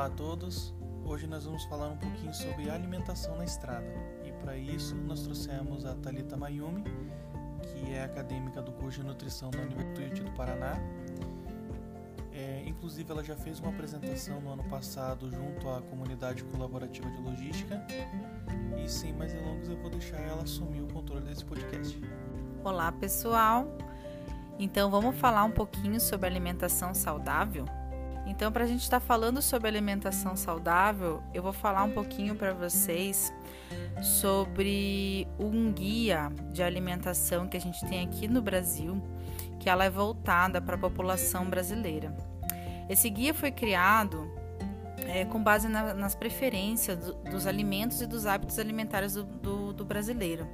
Olá a todos. Hoje nós vamos falar um pouquinho sobre alimentação na estrada. E para isso nós trouxemos a Talita Mayumi, que é acadêmica do curso de nutrição da Universidade do Paraná. É, inclusive ela já fez uma apresentação no ano passado junto à comunidade colaborativa de logística. E sem mais delongas eu vou deixar ela assumir o controle desse podcast. Olá pessoal. Então vamos falar um pouquinho sobre alimentação saudável? Então, para a gente estar tá falando sobre alimentação saudável, eu vou falar um pouquinho para vocês sobre um guia de alimentação que a gente tem aqui no Brasil, que ela é voltada para a população brasileira. Esse guia foi criado é, com base na, nas preferências do, dos alimentos e dos hábitos alimentares do, do, do brasileiro.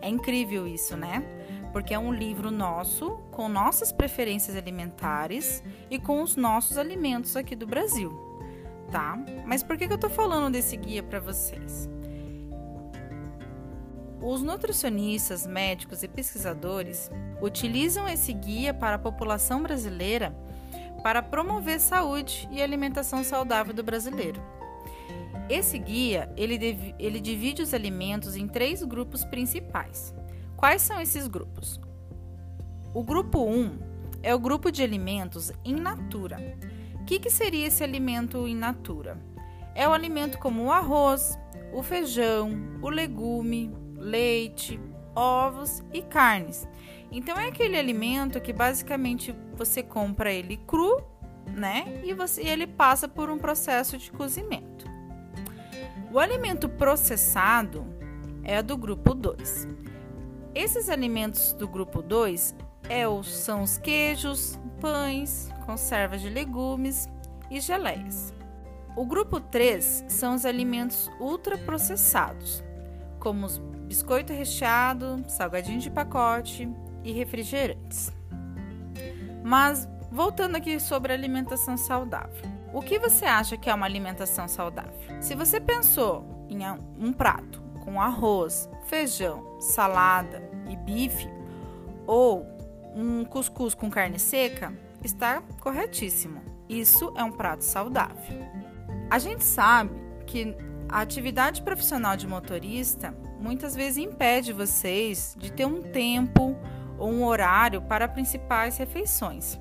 É incrível isso, né? Porque é um livro nosso, com nossas preferências alimentares e com os nossos alimentos aqui do Brasil, tá? Mas por que, eu tô falando desse guia para vocês? Os nutricionistas, médicos e pesquisadores utilizam esse guia para a população brasileira para promover saúde e alimentação saudável do brasileiro. Esse guia ele, ele divide os alimentos em três grupos principais: Quais são esses grupos? O grupo 1 é o grupo de alimentos in natura. O que, que seria esse alimento in natura? É o alimento como o arroz, o feijão, o legume, leite, ovos e carnes. Então é aquele alimento que basicamente você compra ele cru, né? E você ele passa por um processo de cozimento. O alimento processado é do grupo 2. Esses alimentos do grupo 2 é são os queijos, pães, conservas de legumes e geleias. O grupo 3 são os alimentos ultraprocessados, como os biscoito recheado, salgadinho de pacote e refrigerantes. Mas voltando aqui sobre alimentação saudável. O que você acha que é uma alimentação saudável? Se você pensou em um prato com arroz, feijão, salada e bife, ou um cuscuz com carne seca, está corretíssimo. Isso é um prato saudável. A gente sabe que a atividade profissional de motorista muitas vezes impede vocês de ter um tempo ou um horário para principais refeições.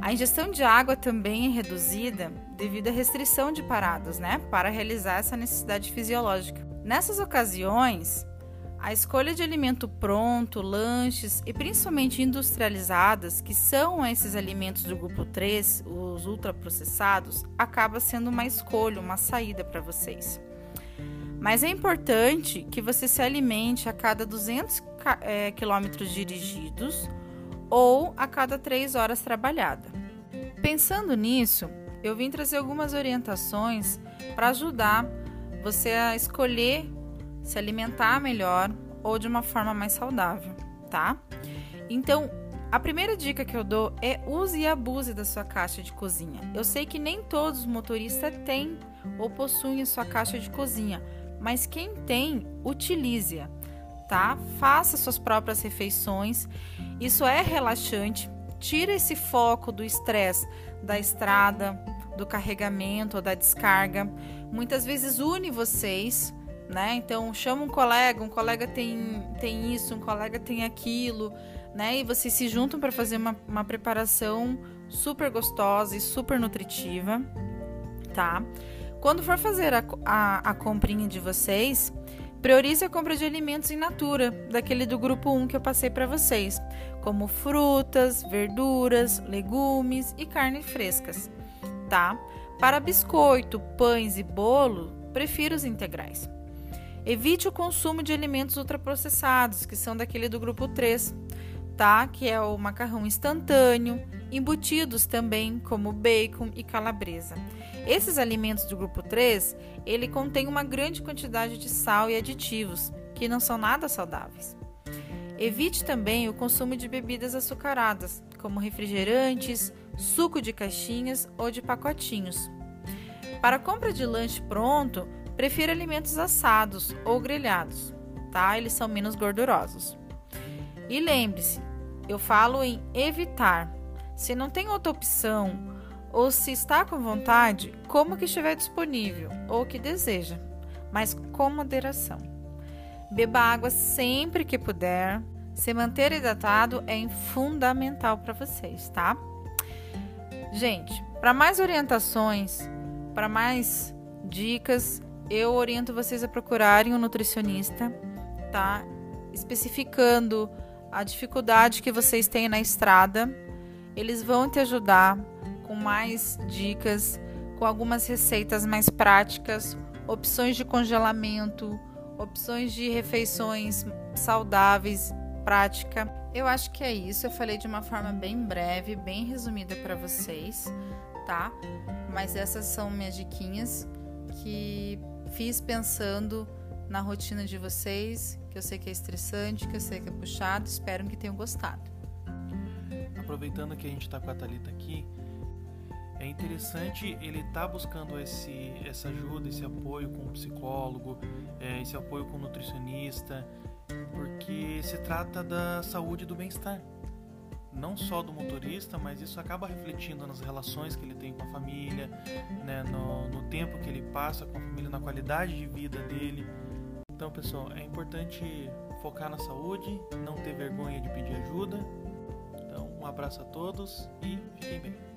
A ingestão de água também é reduzida devido à restrição de paradas, né, para realizar essa necessidade fisiológica. Nessas ocasiões, a escolha de alimento pronto, lanches e principalmente industrializadas, que são esses alimentos do grupo 3, os ultraprocessados, acaba sendo uma escolha, uma saída para vocês. Mas é importante que você se alimente a cada 200 é, quilômetros dirigidos ou a cada 3 horas trabalhada. Pensando nisso, eu vim trazer algumas orientações para ajudar você a escolher se alimentar melhor ou de uma forma mais saudável, tá? Então, a primeira dica que eu dou é use e abuse da sua caixa de cozinha. Eu sei que nem todos os motoristas têm ou possuem a sua caixa de cozinha, mas quem tem, utilize-a, tá? Faça suas próprias refeições. Isso é relaxante, tira esse foco do estresse da estrada, do carregamento ou da descarga muitas vezes une vocês, né? Então chama um colega, um colega tem, tem isso, um colega tem aquilo, né? E vocês se juntam para fazer uma, uma preparação super gostosa e super nutritiva, tá? Quando for fazer a, a, a comprinha de vocês, priorize a compra de alimentos in natura, daquele do grupo 1 que eu passei para vocês, como frutas, verduras, legumes e carnes frescas, tá? Para biscoito, pães e bolo, prefiro os integrais. Evite o consumo de alimentos ultraprocessados, que são daquele do grupo 3, tá? Que é o macarrão instantâneo, embutidos também, como bacon e calabresa. Esses alimentos do grupo 3, ele contém uma grande quantidade de sal e aditivos, que não são nada saudáveis. Evite também o consumo de bebidas açucaradas, como refrigerantes, suco de caixinhas ou de pacotinhos. Para compra de lanche pronto, prefira alimentos assados ou grelhados, tá? Eles são menos gordurosos. E lembre-se, eu falo em evitar. Se não tem outra opção ou se está com vontade, como que estiver disponível ou que deseja, mas com moderação. Beba água sempre que puder. Se manter hidratado é fundamental para vocês, tá? Gente, para mais orientações, para mais dicas, eu oriento vocês a procurarem um nutricionista, tá? Especificando a dificuldade que vocês têm na estrada. Eles vão te ajudar com mais dicas, com algumas receitas mais práticas, opções de congelamento, opções de refeições saudáveis, prática. Eu acho que é isso. Eu falei de uma forma bem breve, bem resumida para vocês, tá? Mas essas são minhas diquinhas que fiz pensando na rotina de vocês, que eu sei que é estressante, que eu sei que é puxado. Espero que tenham gostado. Aproveitando que a gente está com a Thalita aqui, é interessante ele estar tá buscando esse, essa ajuda, esse apoio com o psicólogo, é, esse apoio com o nutricionista, porque se trata da saúde e do bem-estar. Não só do motorista, mas isso acaba refletindo nas relações que ele tem com a família, né, no, no tempo que ele passa com a família, na qualidade de vida dele. Então, pessoal, é importante focar na saúde, não ter vergonha de pedir ajuda. Então, um abraço a todos e fiquem bem.